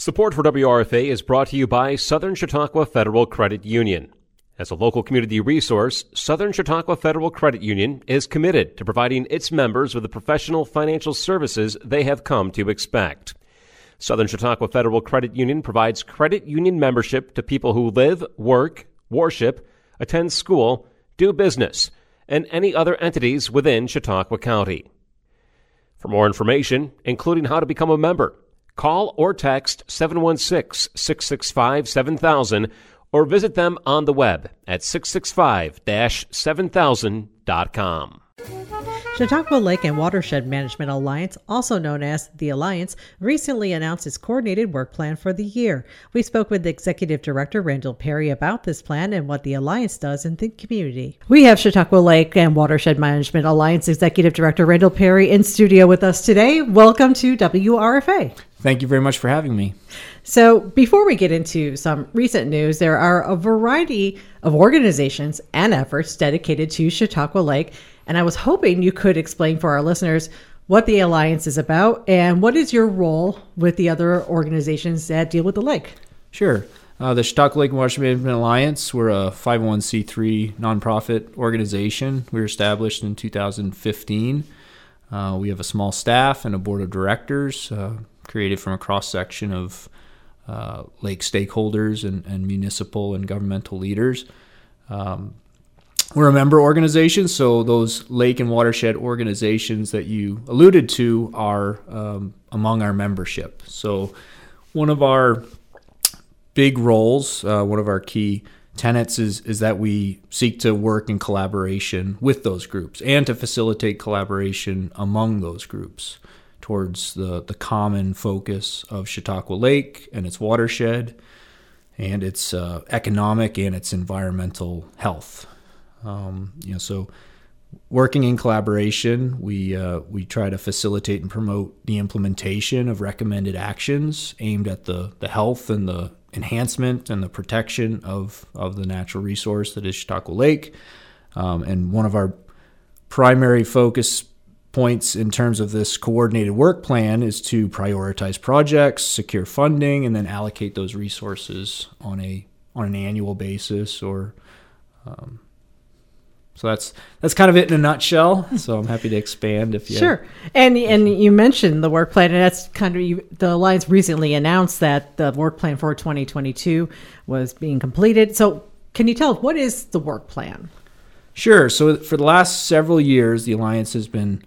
Support for WRFA is brought to you by Southern Chautauqua Federal Credit Union. As a local community resource, Southern Chautauqua Federal Credit Union is committed to providing its members with the professional financial services they have come to expect. Southern Chautauqua Federal Credit Union provides credit union membership to people who live, work, worship, attend school, do business, and any other entities within Chautauqua County. For more information, including how to become a member, call or text 716 665 7000 or visit them on the web at 665 7000.com. Chautauqua Lake and Watershed Management Alliance, also known as the Alliance, recently announced its coordinated work plan for the year. We spoke with Executive Director Randall Perry about this plan and what the Alliance does in the community. We have Chautauqua Lake and Watershed Management Alliance Executive Director Randall Perry in studio with us today. Welcome to WRFA. Thank you very much for having me. So, before we get into some recent news, there are a variety of organizations and efforts dedicated to Chautauqua Lake and I was hoping you could explain for our listeners what the Alliance is about and what is your role with the other organizations that deal with the lake. Sure. Uh, the Chautauqua Lake Watershed Management Alliance, we're a 501c3 nonprofit organization. We were established in 2015. Uh, we have a small staff and a board of directors uh, created from a cross section of uh, lake stakeholders and, and, municipal and governmental leaders. Um, we're a member organization, so those lake and watershed organizations that you alluded to are um, among our membership. So, one of our big roles, uh, one of our key tenets is is that we seek to work in collaboration with those groups and to facilitate collaboration among those groups towards the the common focus of Chautauqua Lake and its watershed and its uh, economic and its environmental health. Um, you know, so working in collaboration, we uh, we try to facilitate and promote the implementation of recommended actions aimed at the the health and the enhancement and the protection of of the natural resource that is Chautauqua Lake. Um, and one of our primary focus points in terms of this coordinated work plan is to prioritize projects, secure funding, and then allocate those resources on a on an annual basis or um, so that's that's kind of it in a nutshell. So I'm happy to expand if you sure. And and you mentioned the work plan, and that's kind of you, the alliance recently announced that the work plan for 2022 was being completed. So can you tell us what is the work plan? Sure. So for the last several years, the alliance has been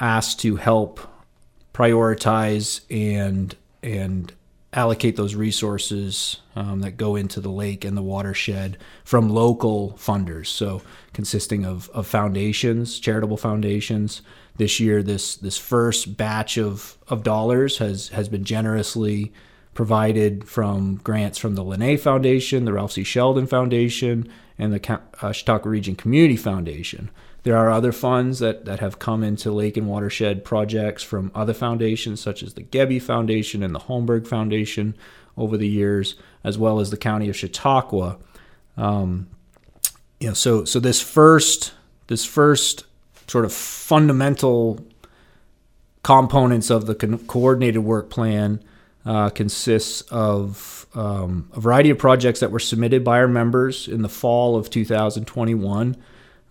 asked to help prioritize and and allocate those resources um, that go into the lake and the watershed from local funders. So, consisting of, of foundations, charitable foundations. This year, this this first batch of, of dollars has has been generously provided from grants from the Lenna Foundation, the Ralph C. Sheldon Foundation, and the uh, Chautauqua Region Community Foundation. There are other funds that, that have come into lake and watershed projects from other foundations, such as the Gebbie Foundation and the Holmberg Foundation over the years, as well as the County of Chautauqua. Um, you know, so so this first this first sort of fundamental components of the co- coordinated work plan uh, consists of um, a variety of projects that were submitted by our members in the fall of 2021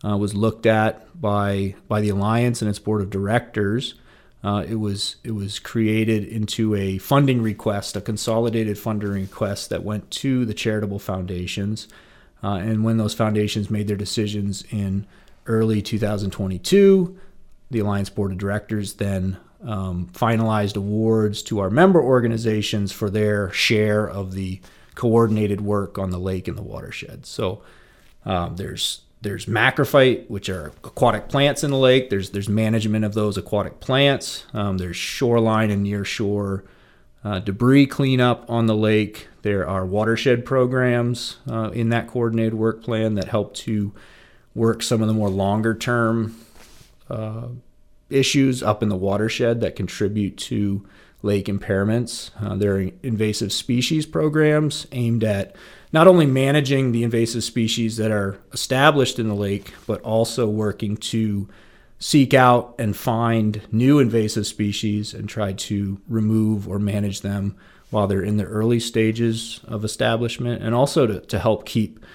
uh, was looked at by by the alliance and its board of directors. Uh, it was it was created into a funding request, a consolidated funding request that went to the charitable foundations. Uh, and when those foundations made their decisions in early 2022, the alliance board of directors then um, finalized awards to our member organizations for their share of the coordinated work on the lake and the watershed. So um, there's there's macrophyte, which are aquatic plants in the lake. There's there's management of those aquatic plants. Um, there's shoreline and near shore uh, debris cleanup on the lake. There are watershed programs uh, in that coordinated work plan that help to work some of the more longer term uh, issues up in the watershed that contribute to lake impairments. Uh, there are invasive species programs aimed at not only managing the invasive species that are established in the lake, but also working to seek out and find new invasive species and try to remove or manage them while they're in the early stages of establishment, and also to, to help keep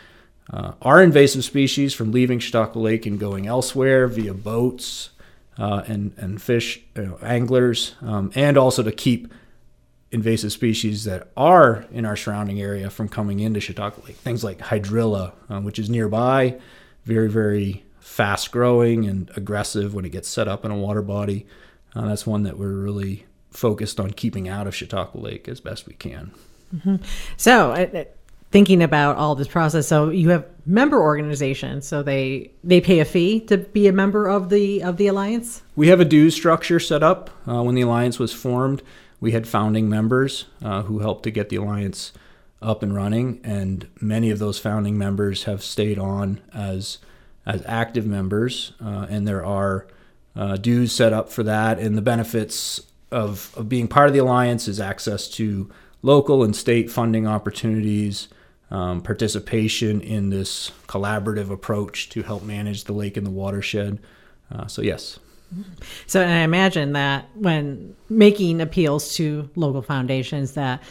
uh, our invasive species from leaving Chautauqua Lake and going elsewhere via boats uh, and, and fish you know, anglers, um, and also to keep invasive species that are in our surrounding area from coming into Chautauqua Lake. Things like hydrilla, um, which is nearby, very, very fast growing and aggressive when it gets set up in a water body. Uh, that's one that we're really focused on keeping out of Chautauqua Lake as best we can. Mm-hmm. So, thinking about all this process, so you have member organization, so they they pay a fee to be a member of the of the alliance. We have a dues structure set up uh, when the alliance was formed. We had founding members uh, who helped to get the alliance up and running, and many of those founding members have stayed on as as active members, uh, and there are uh, dues set up for that. And the benefits of, of being part of the alliance is access to local and state funding opportunities, um, participation in this collaborative approach to help manage the lake and the watershed. Uh, so, yes. So, I imagine that when making appeals to local foundations, that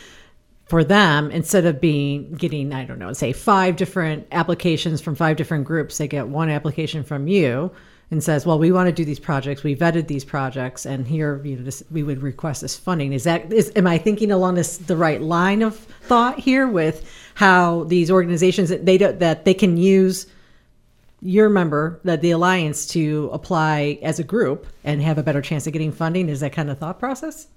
for them, instead of being getting, I don't know, say five different applications from five different groups, they get one application from you and says, "Well, we want to do these projects. We vetted these projects, and here, you know, this, we would request this funding." Is that is? Am I thinking along this the right line of thought here with how these organizations that they do, that they can use your member that the alliance to apply as a group and have a better chance of getting funding? Is that kind of thought process?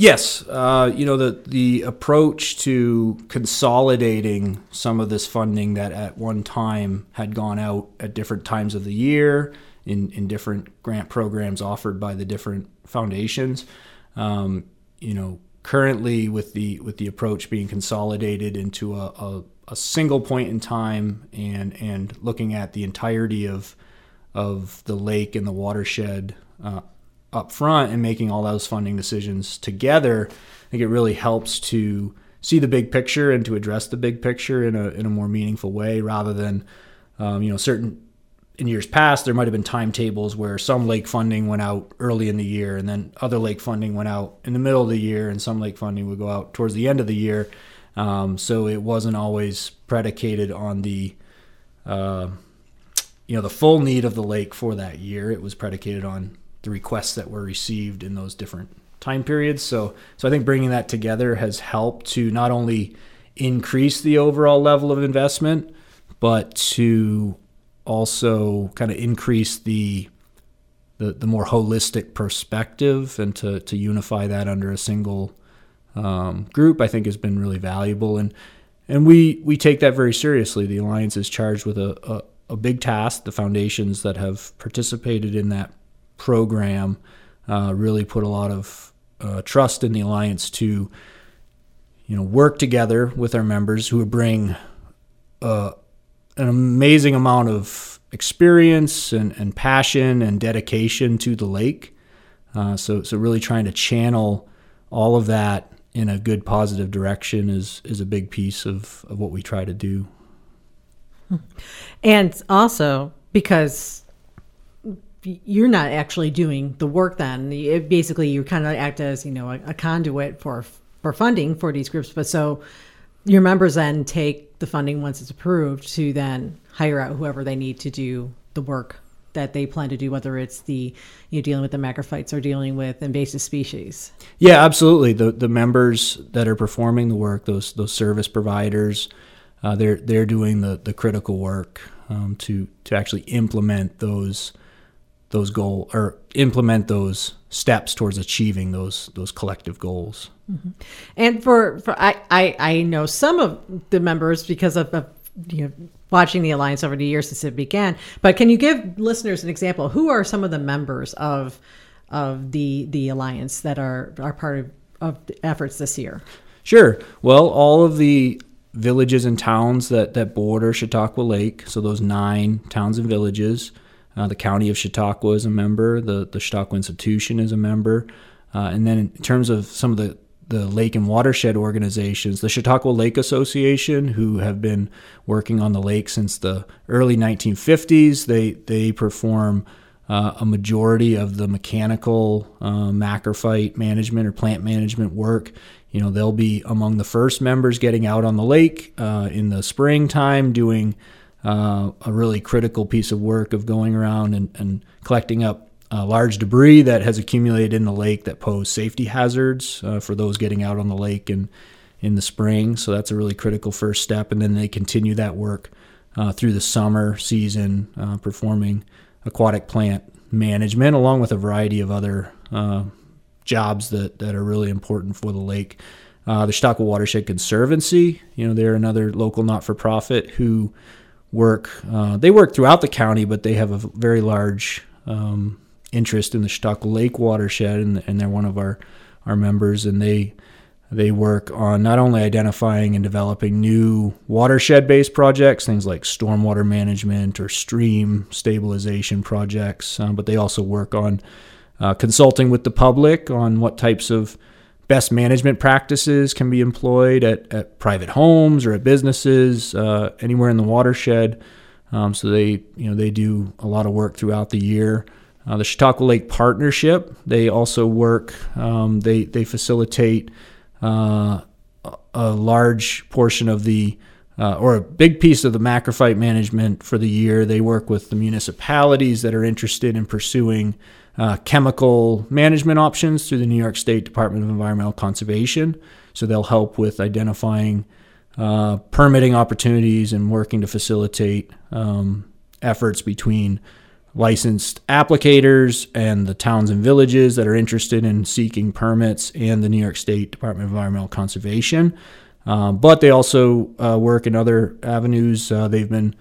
Yes, uh, you know the the approach to consolidating some of this funding that at one time had gone out at different times of the year in in different grant programs offered by the different foundations. Um, you know, currently with the with the approach being consolidated into a, a, a single point in time and and looking at the entirety of of the lake and the watershed. Uh, up front and making all those funding decisions together, I think it really helps to see the big picture and to address the big picture in a in a more meaningful way rather than um, you know certain in years past there might have been timetables where some lake funding went out early in the year and then other lake funding went out in the middle of the year and some lake funding would go out towards the end of the year. Um, so it wasn't always predicated on the uh, you know the full need of the lake for that year. It was predicated on the requests that were received in those different time periods. So, so I think bringing that together has helped to not only increase the overall level of investment, but to also kind of increase the the, the more holistic perspective and to, to unify that under a single um, group, I think has been really valuable. And and we we take that very seriously. The alliance is charged with a, a, a big task. The foundations that have participated in that program uh, really put a lot of uh, trust in the alliance to you know work together with our members who bring uh, an amazing amount of experience and, and passion and dedication to the lake. Uh, so so really trying to channel all of that in a good positive direction is is a big piece of, of what we try to do. And also because you're not actually doing the work then. It, basically you kind of act as you know a, a, conduit for for funding for these groups. But so your members then take the funding once it's approved to then hire out whoever they need to do the work that they plan to do whether it's the you know dealing with the macrophytes or dealing with invasive species. Yeah absolutely. The the members that are performing the work those those service providers uh, they're they're doing the the critical work um, to to actually implement those those goal or implement those steps towards achieving those those collective goals. Mm-hmm. And for, for I, I, I know some of the members because of, of you know watching the alliance over the years since it began. But can you give listeners an example? Who are some of the members of of the the alliance that are are part of, of efforts this year? Sure. Well, all of the villages and towns that that border Chautauqua Lake, so those nine towns and villages. Uh, the county of Chautauqua is a member. The the Chautauqua Institution is a member. Uh, and then in terms of some of the the lake and watershed organizations, the Chautauqua Lake Association, who have been working on the lake since the early 1950s, they they perform uh, a majority of the mechanical uh, macrophyte management or plant management work. You know, they'll be among the first members getting out on the lake uh, in the springtime, doing uh, a really critical piece of work of going around and, and collecting up uh, large debris that has accumulated in the lake that pose safety hazards uh, for those getting out on the lake in, in the spring. So that's a really critical first step. And then they continue that work through the summer season, performing aquatic plant management, along with a variety of other uh, jobs that, that are really important for the lake. Uh, the Chautauqua Watershed Conservancy, you know, they're another local not-for-profit who work. Uh, they work throughout the county, but they have a very large um, interest in the Chautauqua Lake watershed, and, and they're one of our our members. And they they work on not only identifying and developing new watershed based projects, things like stormwater management or stream stabilization projects, um, but they also work on uh, consulting with the public on what types of best management practices can be employed at, at private homes or at businesses, uh, anywhere in the watershed. Um, so they, you know, they do a lot of work throughout the year. Uh, the Chautauqua Lake Partnership, they also work. Um, they they facilitate uh, a large portion of the uh, or a big piece of the macrophyte management for the year. They work with the municipalities that are interested in pursuing uh, chemical management options through the New York State Department of Environmental Conservation. So they'll help with identifying uh, permitting opportunities and working to facilitate um, efforts between licensed applicators and the towns and villages that are interested in seeking permits and the New York State Department of Environmental Conservation. Um, but they also uh, work in other avenues. Uh, they've been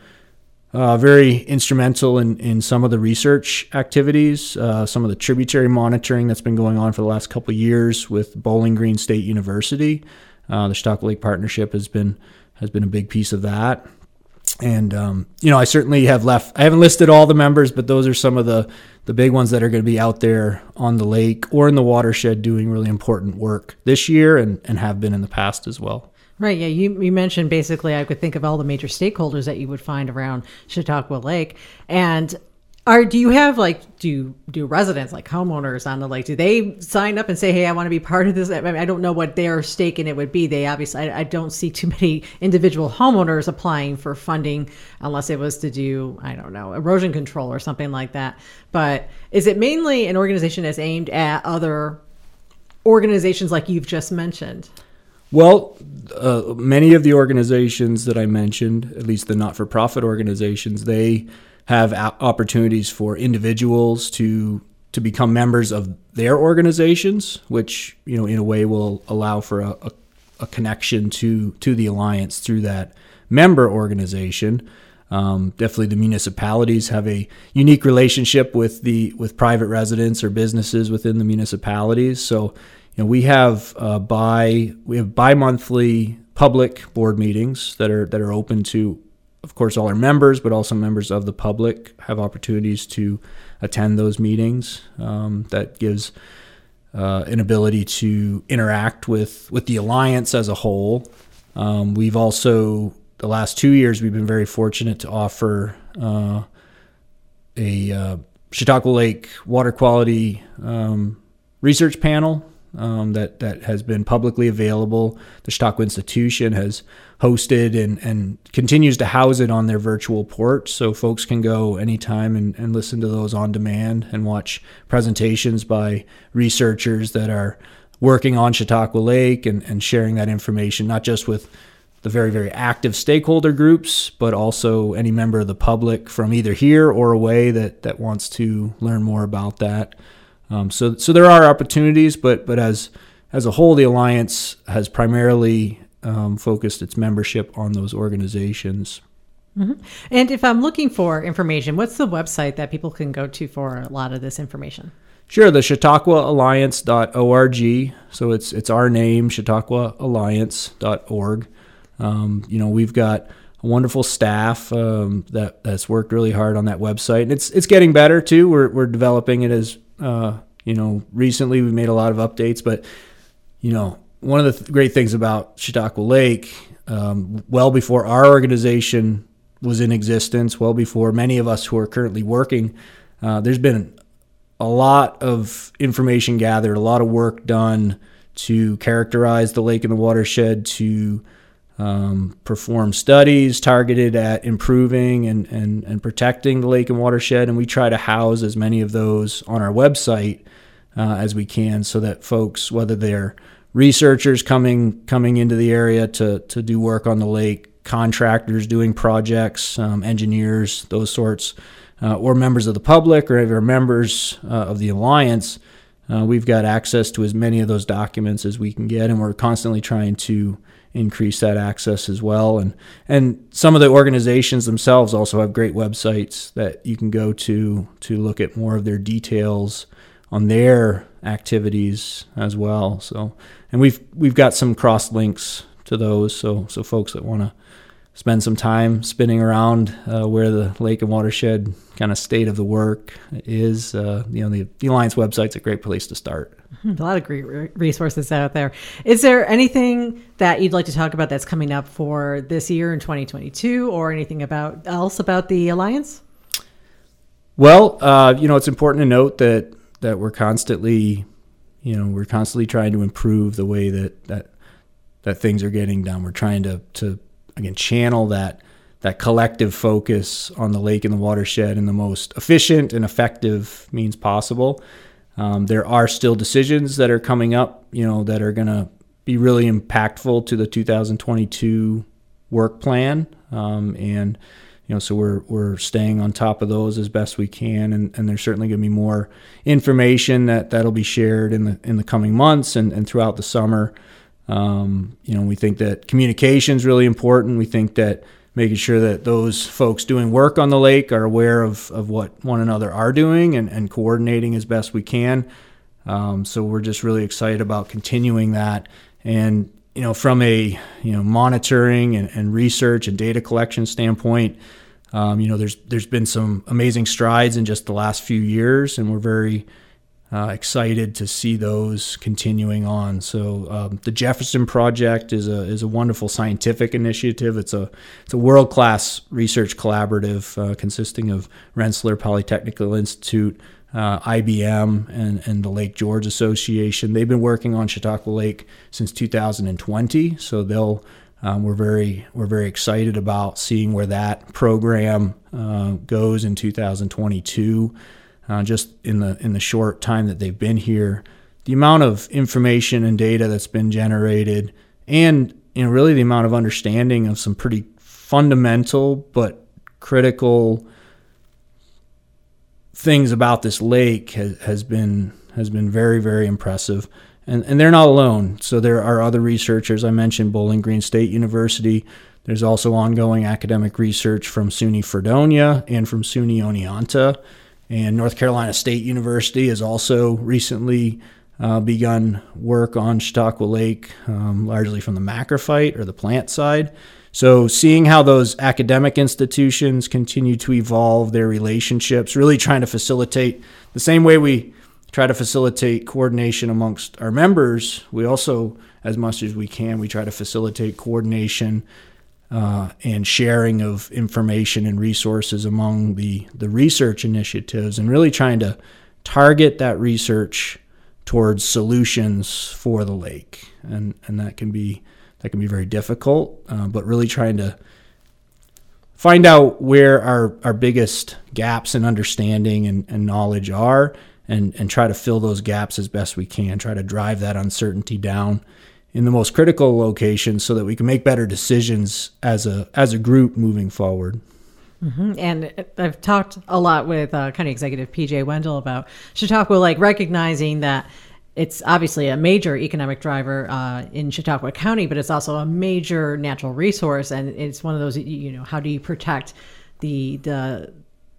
uh, very instrumental in, in some of the research activities, uh, some of the tributary monitoring that's been going on for the last couple years with Bowling Green State University. Uh, the Chautauqua Lake Partnership has been has been a big piece of that and um, you know, I certainly have left. I haven't listed all the members, but those are some of the the big ones that are going to be out there on the lake or in the watershed doing really important work this year, and and have been in the past as well. Right. Yeah. You, you mentioned basically, I could think of all the major stakeholders that you would find around Chautauqua Lake. And are do you have like do do residents like homeowners on the lake? Do they sign up and say, "Hey, I want to be part of this"? I, mean, I don't know what their stake in it would be. They obviously, I, I, don't see too many individual homeowners applying for funding unless it was to do, I don't know, erosion control or something like that. But is it mainly an organization that's aimed at other organizations like you've just mentioned? Well, uh, many of the organizations that I mentioned, at least the not-for-profit organizations, they have opportunities for individuals to to become members of their organizations, which you know in a way will allow for a, a, a connection to to the alliance through that member organization. Um, definitely, the municipalities have a unique relationship with the with private residents or businesses within the municipalities. So, you know, we have uh, bi we have bi monthly public board meetings that are that are open to of course, all our members, but also members of the public have opportunities to attend those meetings. Um, that gives uh, an ability to interact with with the alliance as a whole. Um, we've also the last two years we've been very fortunate to offer uh, a uh, Chautauqua Lake water quality um, research panel um, that that has been publicly available. The Chautauqua Institution has hosted and, and continues to house it on their virtual porch, so folks can go anytime and, and listen to those on demand and watch presentations by researchers that are working on Chautauqua Lake and, and sharing that information, not just with the very, very active stakeholder groups, but also any member of the public from either here or away that, that wants to learn more about that. Um, so, so there are opportunities, but but as as a whole, the alliance has primarily um, focused its membership on those organizations. Mm-hmm. And if I'm looking for information, what's the website that people can go to for a lot of this information? Sure, the Chautauqua chautauquaalliance.org. So it's it's our name, chautauquaalliance.org. Um, you know, we've got a wonderful staff um, that that's worked really hard on that website, and it's it's getting better too. We're we're developing it as uh, you know, recently we've made a lot of updates, but you know, one of the th- great things about Chautauqua Lake, um, well before our organization was in existence, well before many of us who are currently working uh, there's been a lot of information gathered, a lot of work done to characterize the lake and the watershed, to um, perform studies targeted at improving and, and, and protecting the lake and watershed. And we try to house as many of those on our website uh, as we can so that folks, whether they're researchers coming coming into the area to, to do work on the lake, contractors doing projects, um, engineers, those sorts, uh, or members of the public or ever members uh, of the alliance, uh, we've got access to as many of those documents as we can get, and we're constantly trying to increase that access as well. And and some of the organizations themselves also have great websites that you can go to to look at more of their details on their activities as well. So and we've we've got some cross links to those. So so folks that want to spend some time spinning around uh, where the lake and watershed kind of state of the work is, uh, you know, the, the Alliance website's a great place to start. Hmm, a lot of great resources out there. Is there anything that you'd like to talk about that's coming up for this year in 2022 or anything about else about the Alliance? Well, uh, you know, it's important to note that, that we're constantly, you know, we're constantly trying to improve the way that, that, that things are getting done. We're trying to, to again channel that that collective focus on the lake and the watershed in the most efficient and effective means possible. Um, there are still decisions that are coming up, you know, that are going to be really impactful to the 2022 work plan, um, and you know, so we're we're staying on top of those as best we can, and, and there's certainly going to be more information that that'll be shared in the in the coming months and, and throughout the summer. Um, you know, we think that communication is really important. We think that making sure that those folks doing work on the lake are aware of, of what one another are doing and, and coordinating as best we can. Um, so we're just really excited about continuing that. And, you know, from a, you know, monitoring and, and research and data collection standpoint, um, you know, there's, there's been some amazing strides in just the last few years and we're very, uh, excited to see those continuing on. So um, the Jefferson Project is a is a wonderful scientific initiative. It's a it's a world class research collaborative uh, consisting of Rensselaer Polytechnical Institute, uh, IBM, and and the Lake George Association. They've been working on Chautauqua Lake since 2020. So they'll um, we're very we're very excited about seeing where that program uh, goes in 2022 uh, just in the in the short time that they've been here, the amount of information and data that's been generated, and you know really the amount of understanding of some pretty fundamental but critical things about this lake has, has been has been very very impressive. And, and they're not alone. So there are other researchers. I mentioned Bowling Green State University. There's also ongoing academic research from SUNY Fredonia and from SUNY Oneonta. And North Carolina State University has also recently uh, begun work on Chautauqua Lake, um, largely from the macrophyte or the plant side. So, seeing how those academic institutions continue to evolve their relationships, really trying to facilitate the same way we try to facilitate coordination amongst our members, we also, as much as we can, we try to facilitate coordination uh, and sharing of information and resources among the, the research initiatives and really trying to target that research towards solutions for the lake. And and that can be that can be very difficult uh, but really trying to find out where our, our biggest gaps in understanding and, and knowledge are and, and try to fill those gaps as best we can try to drive that uncertainty down in the most critical locations so that we can make better decisions as a as a group moving forward. Mm-hmm. And I've talked a lot with uh, County Executive PJ Wendel about Chautauqua, like recognizing that it's obviously a major economic driver uh, in Chautauqua County, but it's also a major natural resource, and it's one of those you know how do you protect the the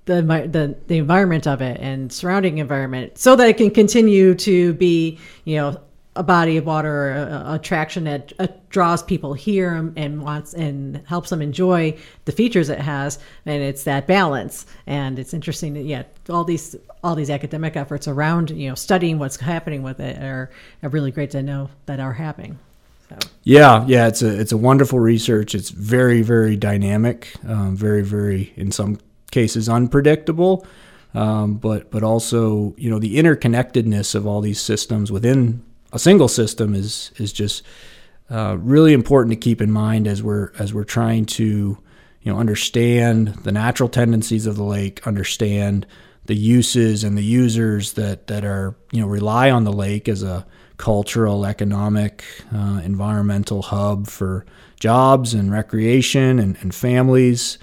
the, the the environment of it and surrounding environment so that it can continue to be you know a body of water, a, attraction that uh, draws people here and wants and helps them enjoy the features it has, and it's that balance. And it's interesting that yeah, all these all these academic efforts around you know studying what's happening with it are, are really great to know that are happening. So. Yeah, yeah, it's a it's a wonderful research. It's very very dynamic, um, very very in some cases unpredictable um, but but also you know the interconnectedness of all these systems within a single system is is just uh, really important to keep in mind as we're as we're trying to you know understand the natural tendencies of the lake, understand the uses and the users that that are you know rely on the lake as a cultural, economic, uh, environmental hub for jobs and recreation and, and families,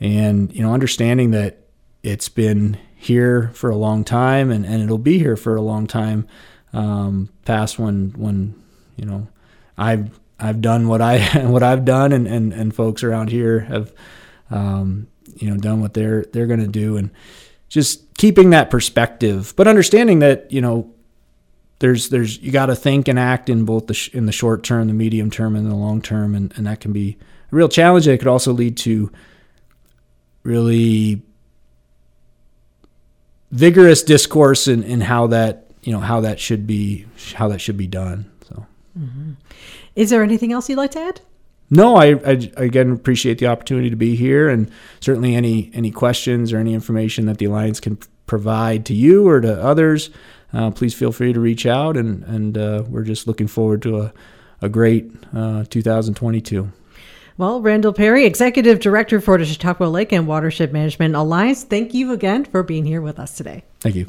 and you know understanding that it's been here for a long time and, and it'll be here for a long time um, past when when you know I've I've done what I what I've done and, and, and folks around here have um, you know done what they're they're going to do. And just keeping that perspective but understanding that you know there's there's you got to think and act in both the sh- in the short term the medium term and the long term. And, and that can be a real challenge. It could also lead to really vigorous discourse in, in how that you know how that should be how that should be done. So, mm-hmm. is there anything else you'd like to add? No, I, I, again appreciate the opportunity to be here, and certainly any any questions or any information that the alliance can provide to you or to others, uh, please feel free to reach out, and and uh, we're just looking forward to a a great uh, 2022. Well, Randall Perry, Executive Director for the Chautauqua Lake and Watershed Management Alliance, thank you again for being here with us today. Thank you.